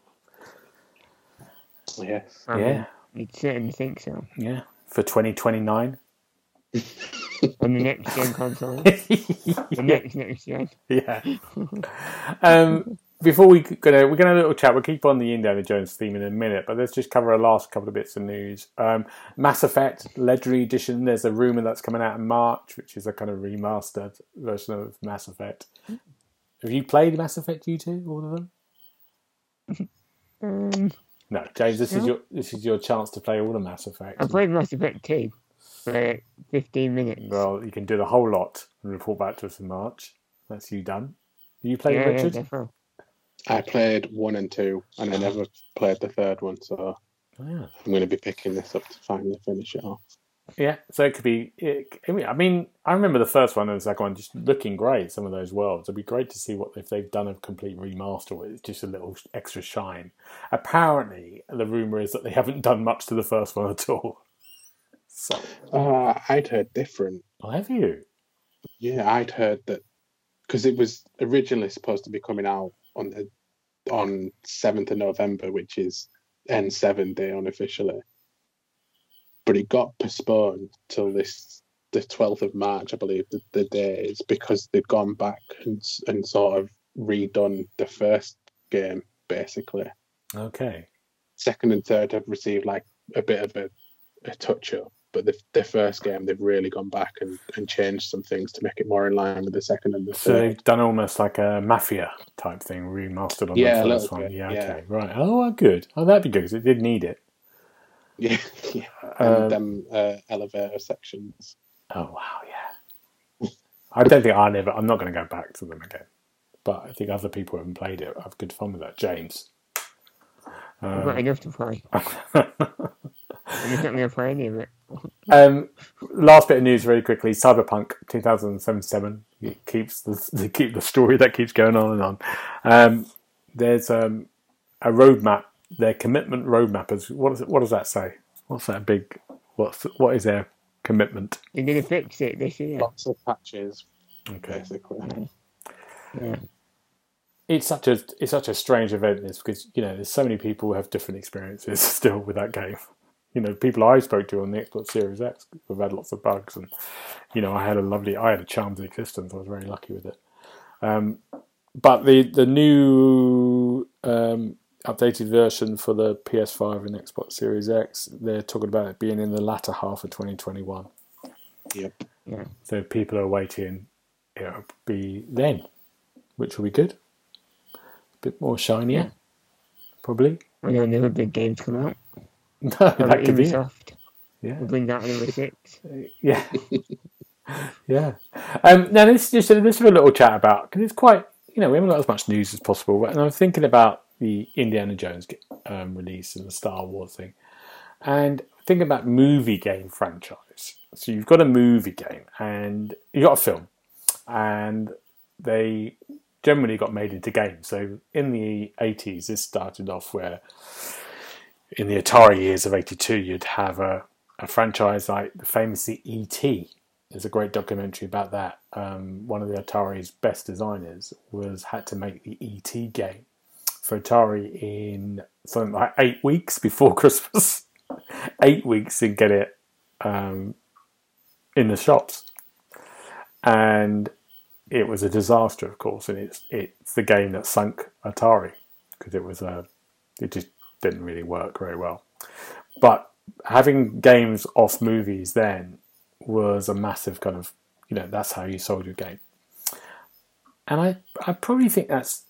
Yes. I yeah. You'd certainly think so. Yeah, for twenty twenty nine. On the next gen console. The yeah. next next gen. yeah. Um, before we go, we're going to have a little chat. We'll keep on the Indiana Jones theme in a minute, but let's just cover a last couple of bits of news. Um, Mass Effect Legendary Edition. There's a rumor that's coming out in March, which is a kind of remastered version of Mass Effect. Have you played Mass Effect? You two, all of them? Um, No, James. This is No. your this is your chance to play all the Mass Effect. I played Mass Effect 2 for 15 minutes. Well, you can do the whole lot and report back to us in March. That's you done. You play yeah, yeah, Richard? definitely. I played one and two, and I never played the third one, so Oh, yeah. I'm going to be picking this up to finally finish it off. Yeah, so it could be. It, I mean- I remember the first one and the second one just looking great. Some of those worlds. It'd be great to see what if they've done a complete remaster with just a little extra shine. Apparently, the rumor is that they haven't done much to the first one at all. So, Uh, I'd heard different. well, have you? Yeah, I'd heard that because it was originally supposed to be coming out on the on seventh of November, which is N seven day unofficially, but it got postponed till this the twelfth of March, I believe the, the day is because they've gone back and and sort of redone the first game basically. Okay. Second and third have received like a bit of a, a touch up. But the, the first game, they've really gone back and, and changed some things to make it more in line with the second and the So third. they've done almost like a mafia type thing, remastered on Yeah, the first one. bit, yeah, yeah. okay, right. Oh, good. Oh, that'd be good because it did need it. Yeah, yeah. Um, And them uh, elevator sections. Oh wow, yeah. I don't think I'll ever. I'm not going to go back to them again. But I think other people who haven't played it have good fun with that. James. I've got Um, enough to play. I'm just not going to play any of it. um, last bit of news, very quickly. Cyberpunk 2077 it keeps the they keep the story that keeps going on and on. Um, there's um, a roadmap. Their commitment roadmap is what is it? What does that say? What's that big? What's what is their commitment? They're going to fix it this year. Lots of patches, Okay. basically. Yeah. it's such a it's such a strange event this because you know there's so many people who have different experiences still with that game you know people i spoke to on the xbox series x have had lots of bugs and you know i had a lovely i had a charmed existence i was very lucky with it um, but the the new um, updated version for the ps5 and xbox series x they're talking about it being in the latter half of 2021 Yep. so people are waiting it'll be then which will be good. A bit more shinier probably. When another big games come out. no Like that could be it. Ubisoft? Yeah. Will bring out another six. yeah. Yeah. Um now this is just this is a little chat about because it's quite you know we haven't got as much news as possible but and i'm thinking about the indiana jones um, release and the star wars thing. And thinking about movie game franchise. So you've got a movie game and you've got a film. And they generally got made into games. So in the 80s this started off where in the atari years of 82 you'd have a a franchise like the famously ET. There's a great documentary about that. Um, one of the Atari's best designers was had to make the ET game for Atari in something like eight weeks before Christmas. eight weeks to get it um, in the shops, and it was a disaster, of course. And it's it's the game that sunk Atari because it was a it just didn't really work very well. But having games off movies then was a massive kind of you know that's how you sold your game and i i probably think that's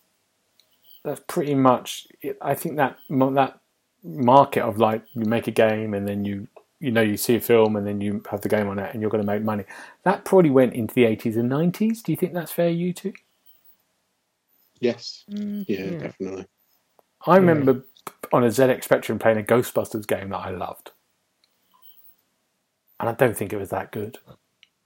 that's pretty much it. i think that that market of like you make a game and then you you know you see a film and then you have the game on it and you're going to make money that probably went into the 80s and 90s do you think that's fair you two Yes. Mm, Yeah, definitely. i remember on a zx spectrum playing a ghostbusters game that i loved and i don't think it was that good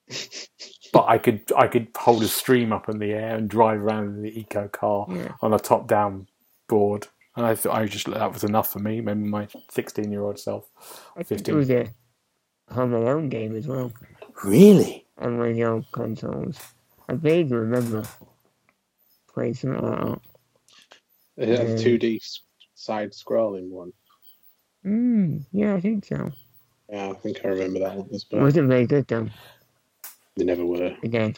but I could I could hold a stream up in the air and drive around in the eco car Yeah. on a top down board. And I thought I just that was enough for me. Maybe my sixteen year old self. I think 15. there was a Home Alone game as well Really? on one of the old consoles. I vaguely remember playing something like that. It had a 2D side scrolling one. Mm, yeah, I think so. Yeah, I think I remember that one. It But wasn't very good though. They never were. Again,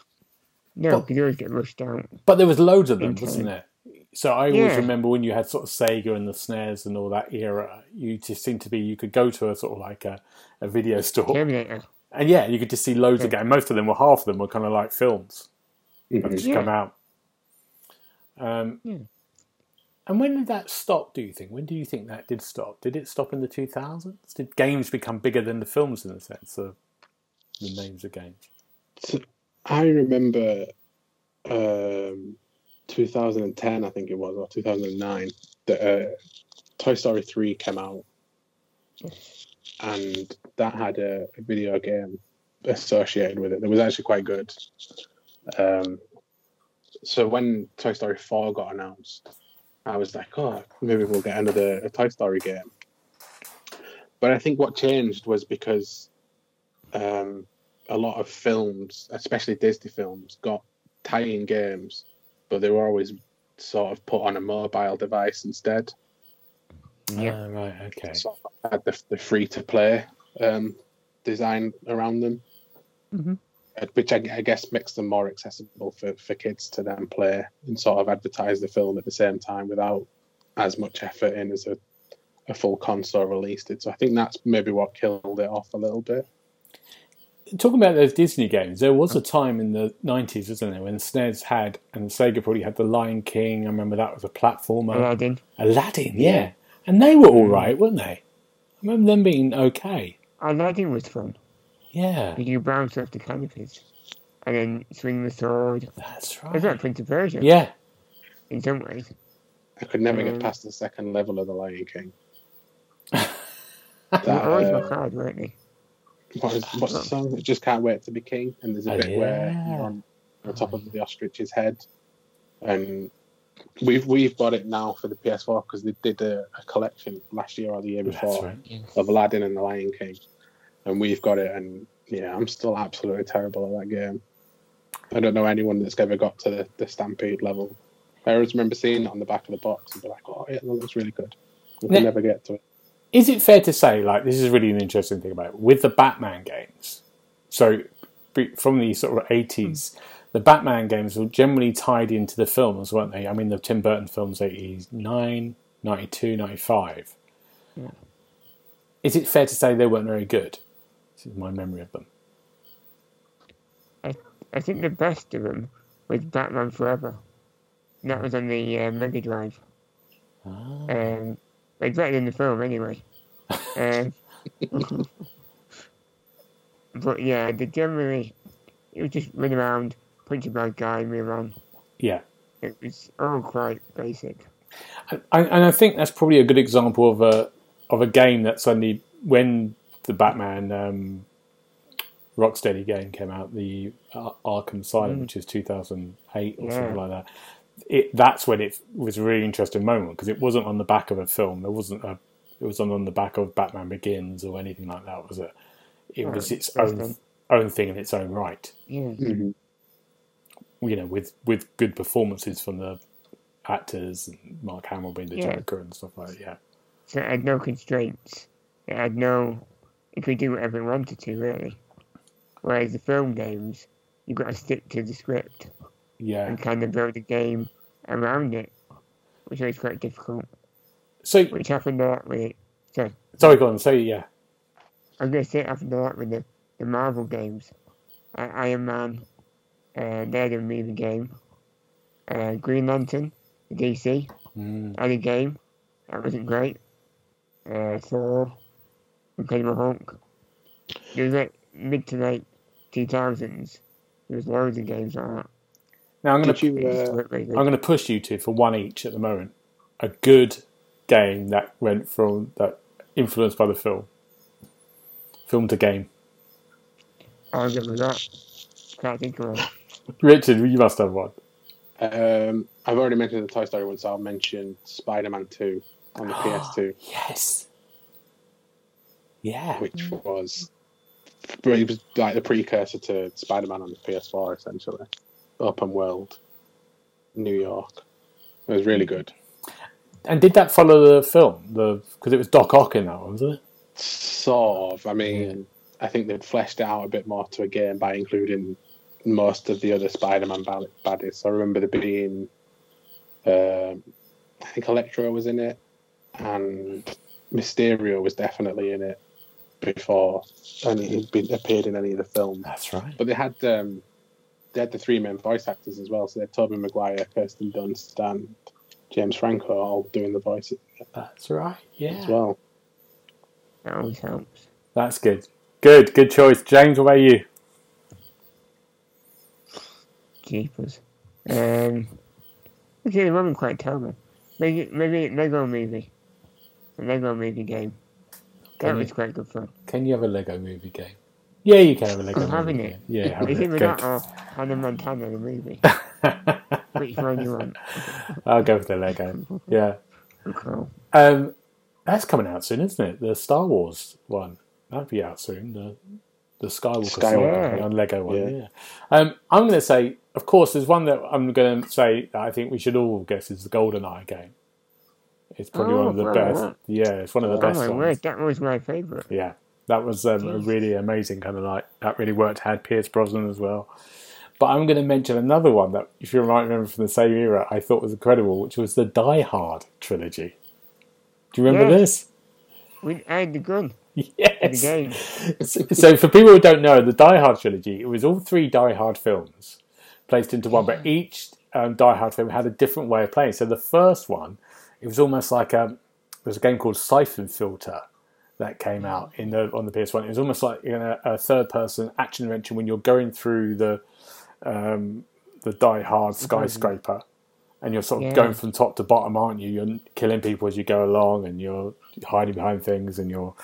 no, Well- because you always get rushed out. But there was loads of them, wasn't there? So I always Yeah. remember when you had sort of Sega and the SNES and all that era, you just seemed to be you could go to a sort of like a, a video store Terminator. and yeah, you could just see loads of games. Most of them were half of them were kind of like films that Mhm. just Yeah. come out. Um, Yeah. And when did that stop? Do you think? When do you think that did stop? Did it stop in the two thousands? Did games become bigger than the films in the sense of the names of games? I remember um, 2010, I think it was, or 2009, that uh, Toy Story 3 came out, and that had a, a video game associated with it that was actually quite good. Um, so when Toy Story 4 got announced, I was like, oh, maybe we'll get another Toy Story game. But I think what changed was because um, a lot of films, especially Disney films, got tie-in games, but they were always sort of put on a mobile device instead. Yeah. Ah, right. Okay. So I had the, the free-to-play um, design around them, Mhm. uh, which I, I guess makes them more accessible for, for kids to then play and sort of advertise the film at the same time without as much effort in as a, a full console released it. So I think that's maybe what killed it off a little bit. Talking about those Disney games, there was a time in the nineties, wasn't there, when SNES had and Sega probably had the Lion King. I remember that was a platformer. Aladdin. Aladdin, yeah, and they were all Mm. weren't they? I remember them being okay. Aladdin was fun. Yeah, You could bounce off the canopies and then swing the sword. that's right. It's like right. Prince of Persia Yeah, in some ways. I could never Mm. get past the second level of the Lion King. They That, were always uh, my card, weren't they? What is, what's the song? I just can't wait to be king. And there's a Oh, bit where you're on, on top of the ostrich's head, and we've we've got it now for the PS4 because they did a, a collection last year or the year before right. of Aladdin and the Lion King, and we've got it. And yeah, I'm still absolutely terrible at that game. I don't know anyone that's ever got to the, the Stampede level. I always remember seeing it on the back of the box and be like, "Oh, yeah, that looks really good." We can Yeah. never get to it. Is it fair to say, like, this is really an interesting thing about it, with the Batman games? So, from the sort of 80s, the Batman games were generally tied into the films, weren't they? I mean, the Tim Burton films, 89, 92, 95. Yeah. Is it fair to say they weren't very good? This is my memory of them. I think the best of them was Batman Forever. And that was on the uh, Mega Drive. Ah. Um, it's better than the film anyway. um, but yeah, they generally, it was just run around, punch a bad guy, move on. Yeah. It was all quite basic. And, and I think that's probably a good example of a of a game that suddenly, when the Batman um, Rocksteady game came out, the uh, Arkham Asylum, Mm. which is 2008 or Yeah. something like that. It that's when it was a really interesting moment because it wasn't on the back of a film. There wasn't a. It wasn't on the back of Batman Begins or anything like that. Was it? It Right, was its own time. own thing in its own right. Yeah. Mhm. You know, with with good performances from the actors and Mark Hamill being the Yeah. Joker and stuff like that. Yeah. So it had no constraints. It had no. It could do whatever it wanted to, really. Whereas the film games, you've got to stick to the script Yeah. and kind of build a game around it, which is quite difficult. So Which happened a lot with it. Sorry, Sorry, go on. Say yeah. I was going to say it happened a lot with the, the Marvel games. Uh, Iron Man, uh, they had a movie game. Uh, Green Lantern, DC, Mm, had a game. That wasn't great. Uh, Thor, Incredible Hulk. There was like mid to late 2000s. There was loads of games like that. Now I'm going to you? Uh, looked really good. I'm going to push you two for one each at the moment. A good game that went from that influenced by the film, film to game. I'll give it that. can't think of one. Richard, you must have one. Um, I've already mentioned the Toy Story one, so I'll mention Spider-Man Two on the PS2, Yes. Yeah. which was it was like the precursor to Spider-Man on the PS4, essentially. Open world, New York. It was really good. And did that follow the film? The because it was Doc Ock in that one, wasn't it? Sort of. I mean, I think they've fleshed it out a bit more to a game by including most of the other Spider-Man bad- baddies. So I remember there being, um, I think Electro was in it, and Mysterio was definitely in it before any he'd been appeared in any of the films. That's right. But they had um, they had the three main voice actors as well. So they had Tobey Maguire, Kirsten Dunst, and James Franco all doing the voices That's right. Yeah. As well. That always helps. That's good. Good. Good choice, James. What about you? Jeepers. Um, okay, the one quite terrible. Maybe, maybe Lego movie. a Lego movie game. That Can was you- quite good fun. Can you have a Lego movie game? Yeah, you can have a Lego I'm movie having game. it. Yeah, have Is it. it with that or Hannah Montana, the movie? Which one you want? I'll go for the Lego. Yeah. Cool. Um, that's coming out soon, isn't it? The Star Wars one. That'll be out soon. The the Skywalker, Skywalker. story on Lego one. Yeah. Yeah. Um, I'm going to say, of course, there's one that I'm going to say that I think we should all guess is the Golden Eye game. It's probably one of the Oh, best. right. Yeah, it's one of the Oh best my ones. word, that was my favourite. Yeah, that was um, a really amazing kind of like that really worked. Had Pierce Brosnan as well. But I'm going to mention another one that, if you might remember from the same era, I thought was incredible, which was the Die Hard trilogy. Do you remember Yeah. this? We had the gun the Yes. game. So, so for people who don't know, the Die Hard trilogy, it was all three Die Hard films placed into one, but each um, Die Hard film had a different way of playing. So the first one, it was almost like a, there was a game called Siphon Filter that came out in the on the PS1. It was almost like you know, a third person action adventure when you're going through the um, the Die Hard skyscraper. And you're sort of Yeah. going from top to bottom, aren't you? You're killing people as you go along, and you're hiding behind things, and you're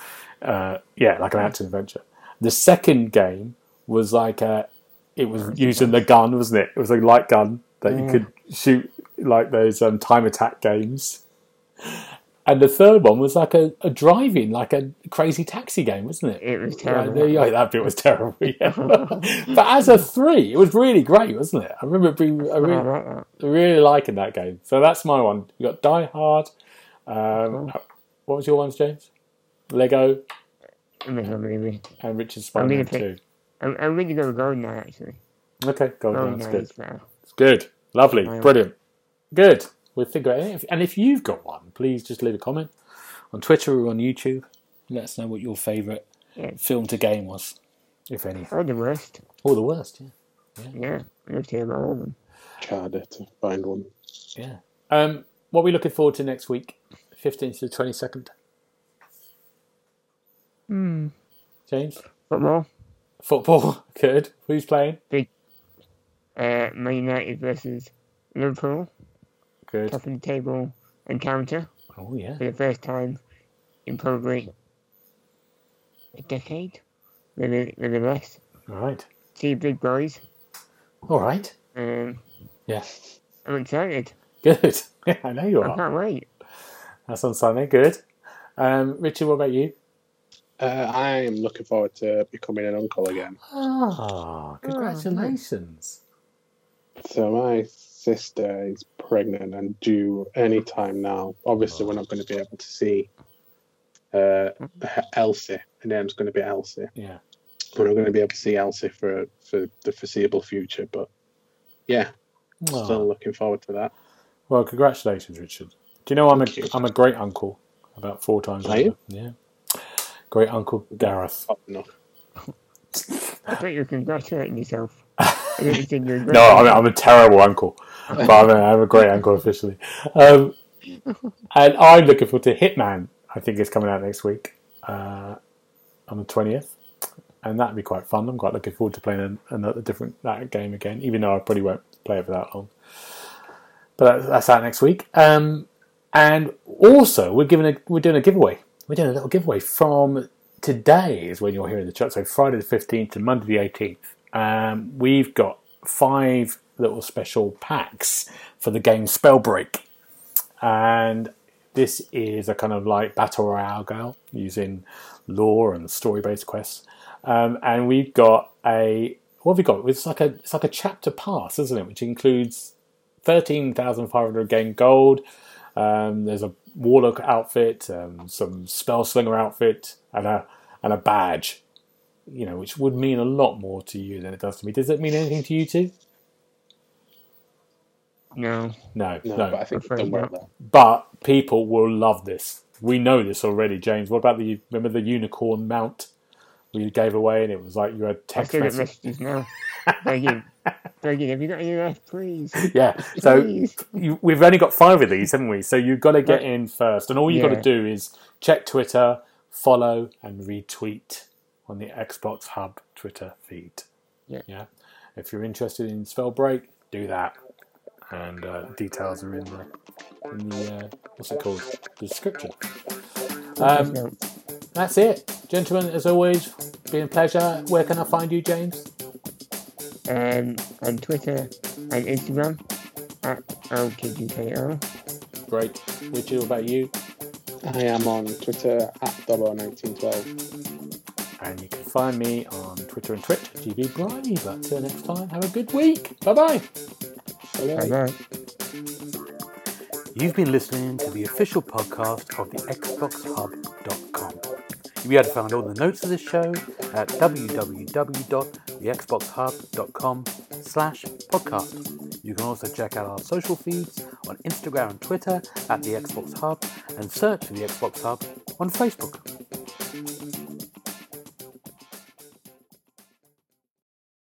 uh, yeah, like an action adventure. The second game was like a, it was using the gun, wasn't it? It was a light gun that you could shoot like those um, time attack games. And the third one was like a, a driving, like a crazy taxi game, wasn't it? It was terrible. you go. that bit was terrible. Yeah. but as a three, it was really great, wasn't it? I remember being, I I really, like that. really liking that game. So that's my one. You got Die Hard. Um, what was your ones, James? Lego movie. and Richard I'm Spider-Man gonna I'm, I'm really going to go now, actually. Okay, Going that's good. It's good, lovely, brilliant, good. We'll figure it out. And if you've got one, please just leave a comment on Twitter or on YouTube. Let us know what your favourite Yeah. film to game was, if any, Or the worst. or the worst. Yeah, Yeah. Let's hear about all of them. Harder to find one. yeah. Um, what are we looking forward to next week? Fifteenth to the twenty second. Hmm. James, Football. football, good. Who's playing? Big. Uh, Man United versus Liverpool. Good. Top of the table encounter Oh yeah. for the first time in probably a decade. Maybe, maybe less. All right. See big boys. All right. Um, Yeah. I'm excited. Good. Yeah, I know you I are. can't wait. That's on Sunday. Good. Um, Richard, what about you? Uh, I am looking forward to becoming an uncle again. Ah, congratulations. So my sister is pregnant and due any time now. Obviously, we're not going to be able to see uh, Elsie. Her name's going to be Elsie. Yeah. We're not going to be able to see Elsie for for the foreseeable future. But yeah, Ah. still looking forward to that. Well, congratulations, Richard. Do you know I'm a Thank you. am a great uncle about four times Are you? Yeah. Great uncle Gareth. Oh, no. I thought you were congratulating yourself. I didn't think you were No, I'm, I'm a terrible uncle, but I'm a, I'm a great uncle officially. Um, and I'm looking forward to Hitman. I think it's coming out next week uh, on the twentieth, and that'd be quite fun. I'm quite looking forward to playing another different that game again, even though I probably won't play it for that long. But that's out next week. Um, and also, we're giving a we're doing a giveaway. We're doing a little giveaway from today is when you're hearing the chat. So Friday the fifteenth to Monday the eighteenth um, we've got five little special packs for the game Spellbreak, and this is a kind of like battle royale game using lore and story-based quests. Um, and we've got a what have we got? It's like a it's like a chapter pass, isn't it? Which includes thirteen thousand five hundred game gold. Um, there's a warlock outfit, um, some spell slinger outfit, and a and a badge. You know, which would mean a lot more to you than it does to me. Does it mean anything to you too? No. No, No, no. but I think Afraid they've done well not. there. But people will love this. We know this already, James. What about the remember the unicorn mount we gave away, and it was like you had text still get message. messages now. Begging. Begging, have you got any left, please? Yeah. So Please. you, we've only got five of these, haven't we? So you've got to get in first, and all you've got to do is check Twitter, follow, and retweet on the Xbox Hub Twitter feed. Yeah. Yeah. If you're interested in Spellbreak, do that, and uh, details are in the in the uh, what's it called the description. Um, that's it, gentlemen. As always, been a pleasure. Where can I find you, James? um, on Twitter and Instagram at LKGKR. Great. Richard, what about you? I am on Twitter at Dobbo1912. And you can find me on Twitter and Twitch, GB Briny. But until next time, have a good week. Bye bye. Bye bye. You've been listening to the official podcast of the XboxHub.com. You'll be able to find all the notes of this show at www.thexboxhub.com slash podcast. You can also check out our social feeds on Instagram and Twitter at the Xbox Hub and search for the Xbox Hub on Facebook.